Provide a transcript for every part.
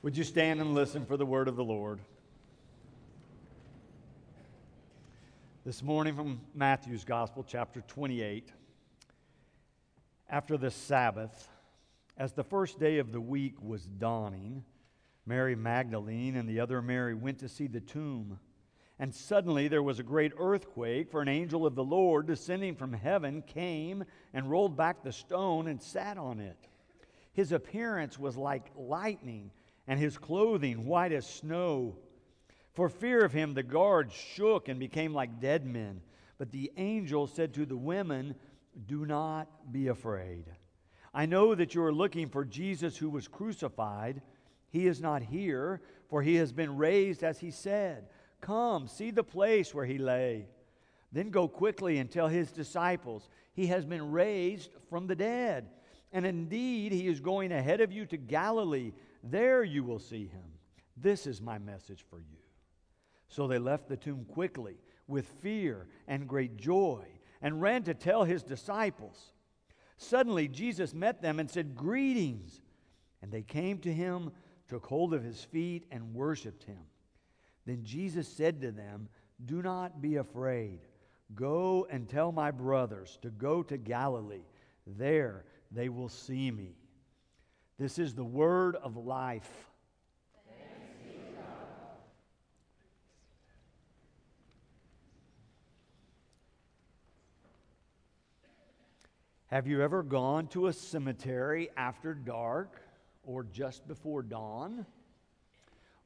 Would you stand and listen for the word of the Lord? This morning from Matthew's Gospel, chapter 28. After the Sabbath, as the first day of the week was dawning, Mary Magdalene and the other Mary went to see the tomb. And suddenly there was a great earthquake, for an angel of the Lord descending from heaven came and rolled back the stone and sat on it. His appearance was like lightning and his clothing white as snow. For fear of him, the guards shook and became like dead men. But the angel said to the women, Do not be afraid. I know that you are looking for Jesus who was crucified. He is not here, for he has been raised as he said. Come, see the place where he lay. Then go quickly and tell his disciples, He has been raised from the dead. And indeed, he is going ahead of you to Galilee. There you will see him. This is my message for you. So they left the tomb quickly with fear and great joy and ran to tell his disciples. Suddenly Jesus met them and said, Greetings. And they came to him, took hold of his feet, and worshiped him. Then Jesus said to them, Do not be afraid. Go and tell my brothers to go to Galilee. There they will see me. This is the word of life. Have you ever gone to a cemetery after dark or just before dawn?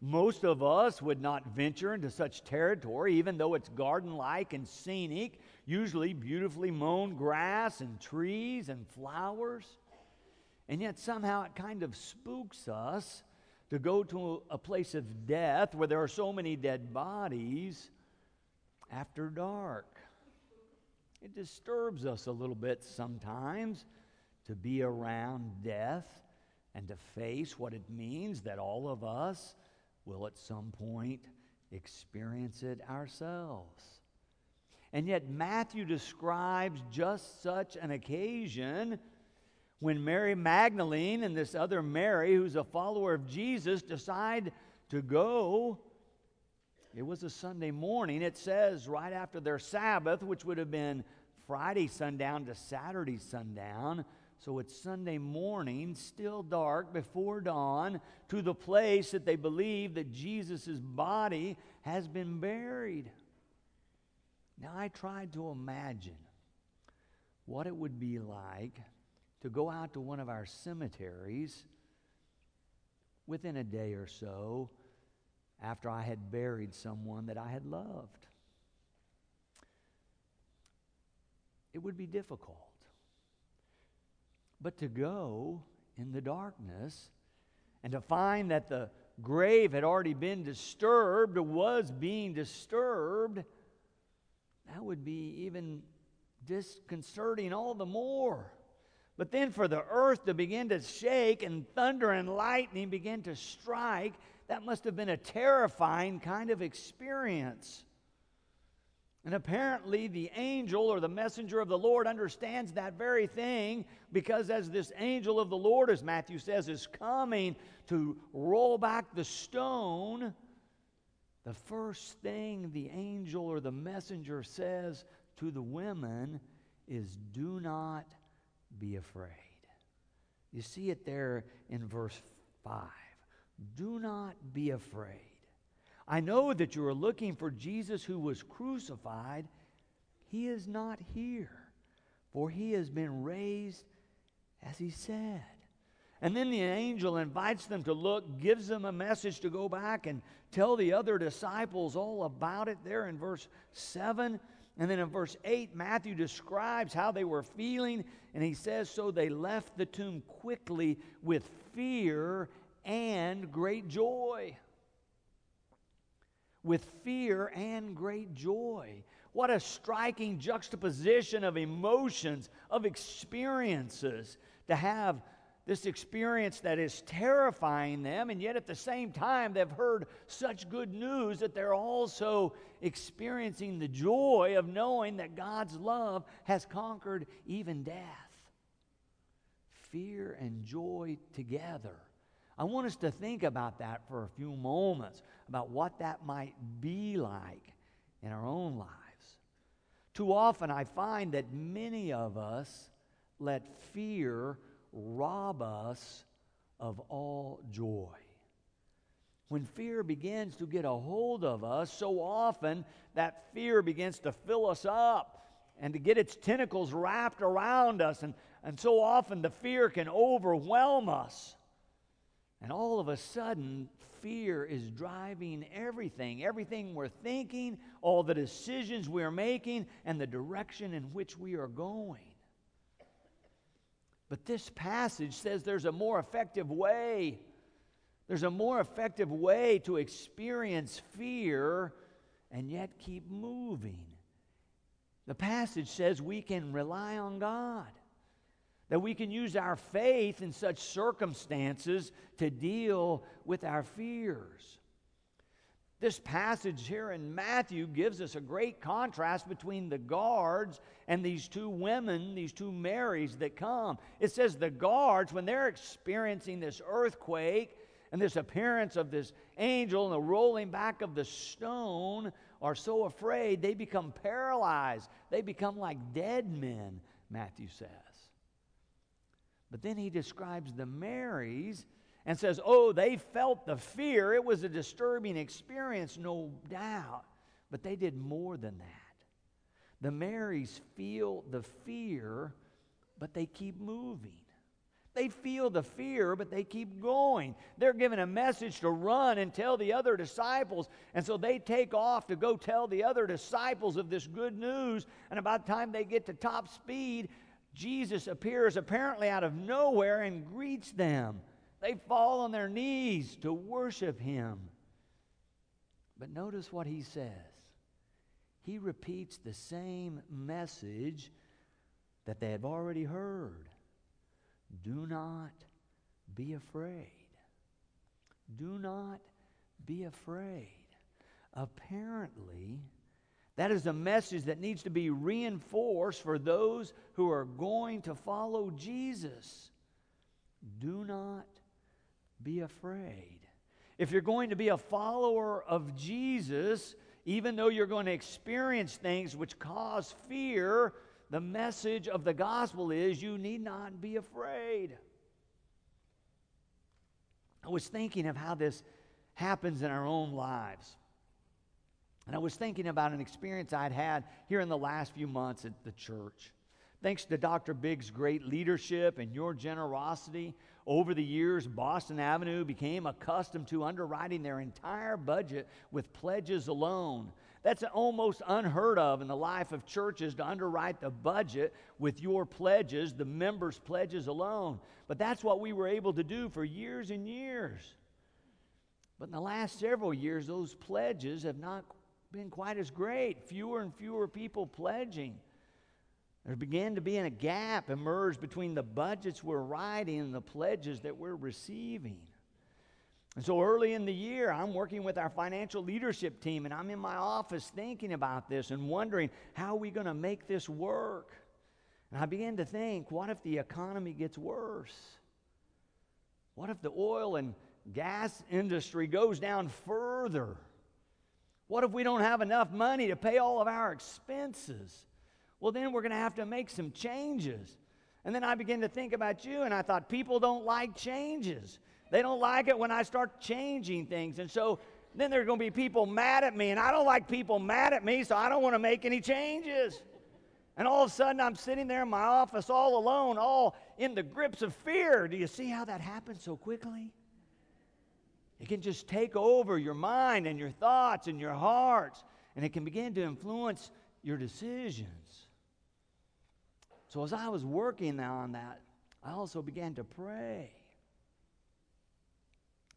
Most of us would not venture into such territory, even though it's garden like and scenic, usually beautifully mown grass and trees and flowers. And yet somehow it kind of spooks us to go to a place of death where there are so many dead bodies after dark. It disturbs us a little bit sometimes to be around death and to face what it means that all of us will at some point experience it ourselves. And yet, Matthew describes just such an occasion when Mary Magdalene and this other Mary, who's a follower of Jesus, decide to go. It was a Sunday morning. It says right after their Sabbath, which would have been Friday sundown to Saturday sundown. So it's Sunday morning, still dark, before dawn, to the place that they believe that Jesus' body has been buried. Now, I tried to imagine what it would be like to go out to one of our cemeteries within a day or so after I had buried someone that I had loved. It would be difficult. But to go in the darkness and to find that the grave had already been disturbed was being disturbed, that would be even disconcerting all the more. But then for the earth to begin to shake and thunder and lightning begin to strike, that must have been a terrifying kind of experience. And apparently, the angel or the messenger of the Lord understands that very thing because, as this angel of the Lord, as Matthew says, is coming to roll back the stone, the first thing the angel or the messenger says to the women is, Do not be afraid. You see it there in verse 5. Do not be afraid. I know that you are looking for Jesus who was crucified. He is not here, for he has been raised as he said. And then the angel invites them to look, gives them a message to go back and tell the other disciples all about it there in verse 7. And then in verse 8, Matthew describes how they were feeling, and he says, So they left the tomb quickly with fear and great joy. With fear and great joy. What a striking juxtaposition of emotions, of experiences to have this experience that is terrifying them, and yet at the same time, they've heard such good news that they're also experiencing the joy of knowing that God's love has conquered even death. Fear and joy together. I want us to think about that for a few moments, about what that might be like in our own lives. Too often, I find that many of us let fear rob us of all joy. When fear begins to get a hold of us, so often that fear begins to fill us up and to get its tentacles wrapped around us. And, and so often the fear can overwhelm us. And all of a sudden, fear is driving everything everything we're thinking, all the decisions we're making, and the direction in which we are going. But this passage says there's a more effective way. There's a more effective way to experience fear and yet keep moving. The passage says we can rely on God that we can use our faith in such circumstances to deal with our fears. This passage here in Matthew gives us a great contrast between the guards and these two women, these two Marys that come. It says the guards, when they're experiencing this earthquake and this appearance of this angel and the rolling back of the stone, are so afraid they become paralyzed. They become like dead men, Matthew says. But then he describes the Marys and says, Oh, they felt the fear. It was a disturbing experience, no doubt. But they did more than that. The Marys feel the fear, but they keep moving. They feel the fear, but they keep going. They're given a message to run and tell the other disciples. And so they take off to go tell the other disciples of this good news. And about the time they get to top speed, Jesus appears apparently out of nowhere and greets them. They fall on their knees to worship him. But notice what he says. He repeats the same message that they have already heard. Do not be afraid. Do not be afraid. Apparently, that is a message that needs to be reinforced for those who are going to follow Jesus. Do not be afraid. If you're going to be a follower of Jesus, even though you're going to experience things which cause fear, the message of the gospel is you need not be afraid. I was thinking of how this happens in our own lives. And I was thinking about an experience I'd had here in the last few months at the church. Thanks to Dr. Big's great leadership and your generosity, over the years, Boston Avenue became accustomed to underwriting their entire budget with pledges alone. That's almost unheard of in the life of churches to underwrite the budget with your pledges, the members' pledges alone. But that's what we were able to do for years and years. But in the last several years, those pledges have not been quite as great. Fewer and fewer people pledging. There began to be a gap emerge between the budgets we're writing and the pledges that we're receiving. And so early in the year, I'm working with our financial leadership team, and I'm in my office thinking about this and wondering how are we going to make this work? And I began to think, what if the economy gets worse? What if the oil and gas industry goes down further? What if we don't have enough money to pay all of our expenses? Well, then we're going to have to make some changes. And then I began to think about you, and I thought, people don't like changes. They don't like it when I start changing things. And so then there are going to be people mad at me, and I don't like people mad at me, so I don't want to make any changes. And all of a sudden, I'm sitting there in my office all alone, all in the grips of fear. Do you see how that happens so quickly? It can just take over your mind and your thoughts and your hearts, and it can begin to influence your decisions. So, as I was working on that, I also began to pray.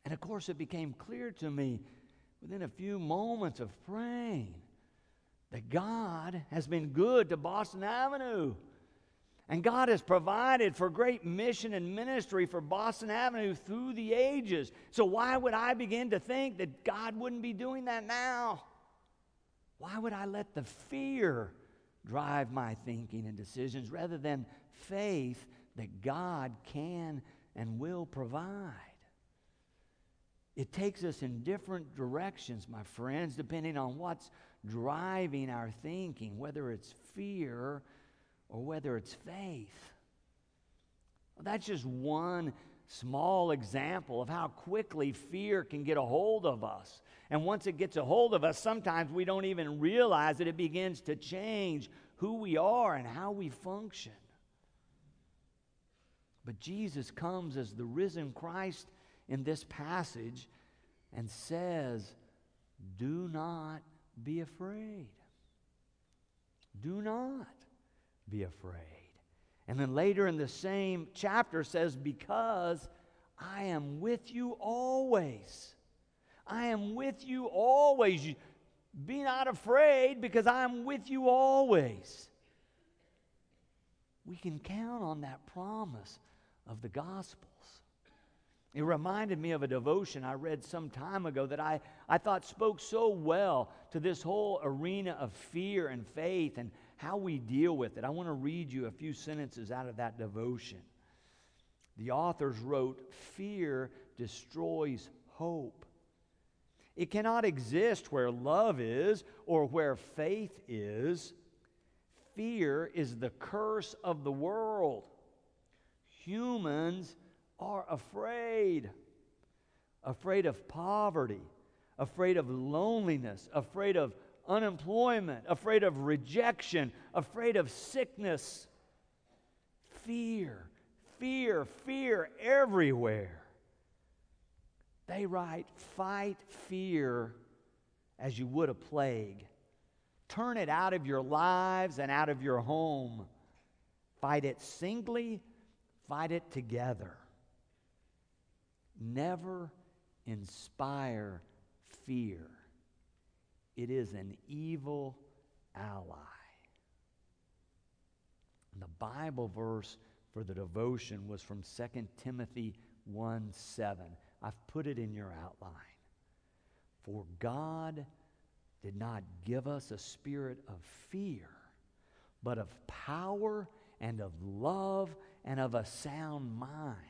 And of course, it became clear to me within a few moments of praying that God has been good to Boston Avenue. And God has provided for great mission and ministry for Boston Avenue through the ages. So, why would I begin to think that God wouldn't be doing that now? Why would I let the fear drive my thinking and decisions rather than faith that God can and will provide? it takes us in different directions, my friends, depending on what's driving our thinking, whether it's fear or whether it's faith. Well, that's just one small example of how quickly fear can get a hold of us. And once it gets a hold of us, sometimes we don't even realize that it begins to change who we are and how we function. But Jesus comes as the risen Christ in this passage and says, Do not be afraid. Do not be afraid. And then later in the same chapter says, Because I am with you always. I am with you always. Be not afraid because I am with you always. We can count on that promise of the Gospels. It reminded me of a devotion I read some time ago that I, I thought spoke so well to this whole arena of fear and faith and how we deal with it. I want to read you a few sentences out of that devotion. The authors wrote, Fear destroys hope. It cannot exist where love is or where faith is. Fear is the curse of the world. Humans are afraid afraid of poverty, afraid of loneliness, afraid of unemployment, afraid of rejection, afraid of sickness. Fear, fear, fear everywhere. They write, fight fear as you would a plague. Turn it out of your lives and out of your home. Fight it singly, fight it together. Never inspire fear, it is an evil ally. And the Bible verse for the devotion was from 2 Timothy 1 7. I've put it in your outline. For God did not give us a spirit of fear, but of power and of love and of a sound mind.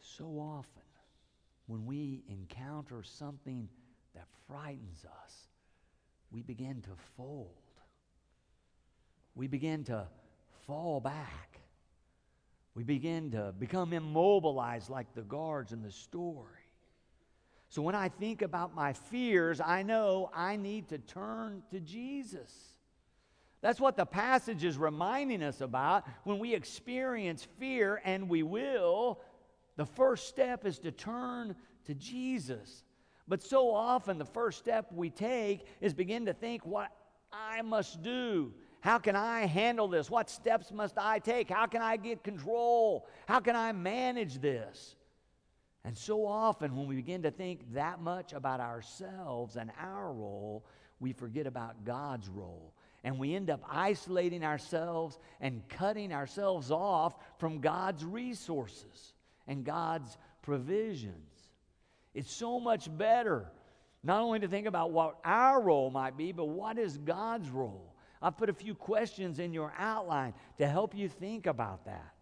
So often, when we encounter something that frightens us, we begin to fold. We begin to fall back. We begin to become immobilized like the guards in the story. So when I think about my fears, I know I need to turn to Jesus. That's what the passage is reminding us about when we experience fear, and we will. The first step is to turn to Jesus. But so often, the first step we take is begin to think what I must do. How can I handle this? What steps must I take? How can I get control? How can I manage this? And so often, when we begin to think that much about ourselves and our role, we forget about God's role. And we end up isolating ourselves and cutting ourselves off from God's resources and God's provisions. It's so much better not only to think about what our role might be, but what is God's role? I've put a few questions in your outline to help you think about that.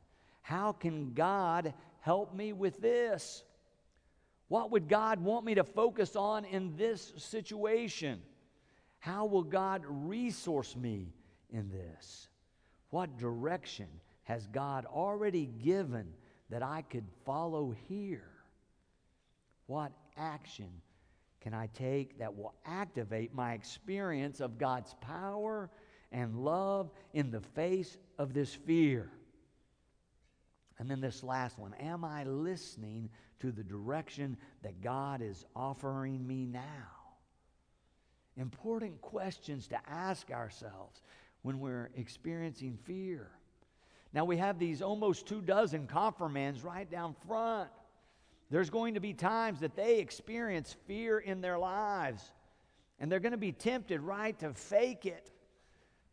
How can God help me with this? What would God want me to focus on in this situation? How will God resource me in this? What direction has God already given that I could follow here? What action can I take that will activate my experience of God's power and love in the face of this fear? And then this last one Am I listening to the direction that God is offering me now? Important questions to ask ourselves when we're experiencing fear. Now we have these almost two dozen confirmands right down front. There's going to be times that they experience fear in their lives, and they're going to be tempted, right, to fake it,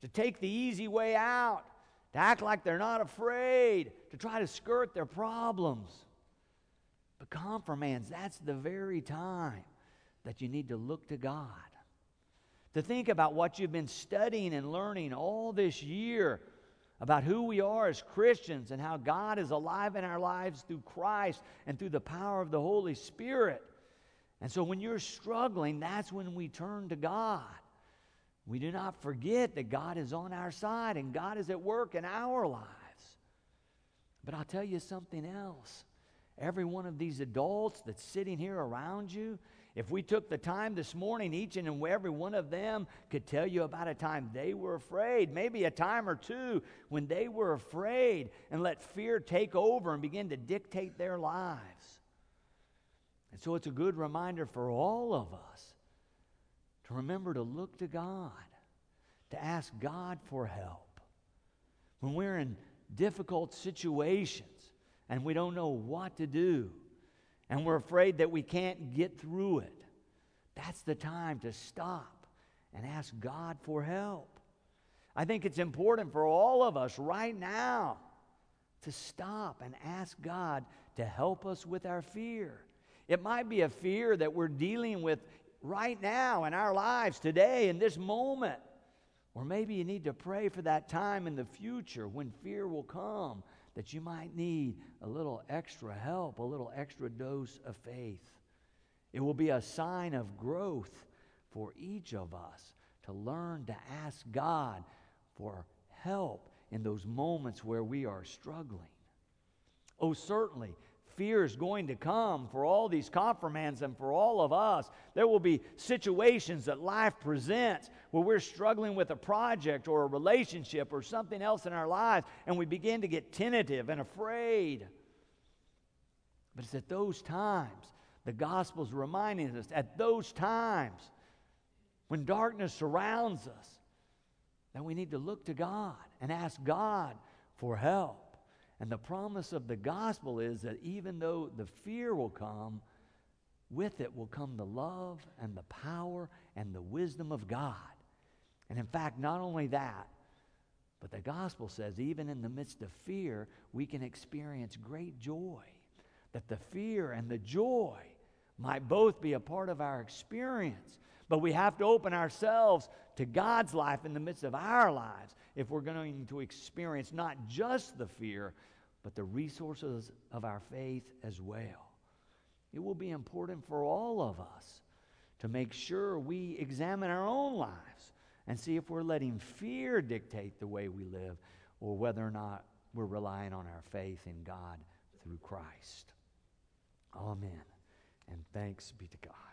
to take the easy way out, to act like they're not afraid, to try to skirt their problems. But confirmands, that's the very time that you need to look to God. To think about what you've been studying and learning all this year about who we are as Christians and how God is alive in our lives through Christ and through the power of the Holy Spirit. And so when you're struggling, that's when we turn to God. We do not forget that God is on our side and God is at work in our lives. But I'll tell you something else. Every one of these adults that's sitting here around you, if we took the time this morning, each and every one of them could tell you about a time they were afraid, maybe a time or two when they were afraid and let fear take over and begin to dictate their lives. And so it's a good reminder for all of us to remember to look to God, to ask God for help. When we're in difficult situations and we don't know what to do and we're afraid that we can't get through it, that's the time to stop and ask God for help. I think it's important for all of us right now to stop and ask God to help us with our fear. It might be a fear that we're dealing with right now in our lives today, in this moment. Or maybe you need to pray for that time in the future when fear will come that you might need a little extra help, a little extra dose of faith. It will be a sign of growth for each of us to learn to ask God for help in those moments where we are struggling. Oh, certainly, fear is going to come for all these confirmands and for all of us. There will be situations that life presents where we're struggling with a project or a relationship or something else in our lives, and we begin to get tentative and afraid. But it's at those times, the gospel is reminding us, at those times, when darkness surrounds us, that we need to look to God and ask God for help. And the promise of the gospel is that even though the fear will come, with it will come the love and the power and the wisdom of God. And in fact, not only that, but the gospel says even in the midst of fear, we can experience great joy. That the fear and the joy might both be a part of our experience. But we have to open ourselves to God's life in the midst of our lives if we're going to experience not just the fear, but the resources of our faith as well. It will be important for all of us to make sure we examine our own lives and see if we're letting fear dictate the way we live or whether or not we're relying on our faith in God through Christ. Amen. And thanks be to God.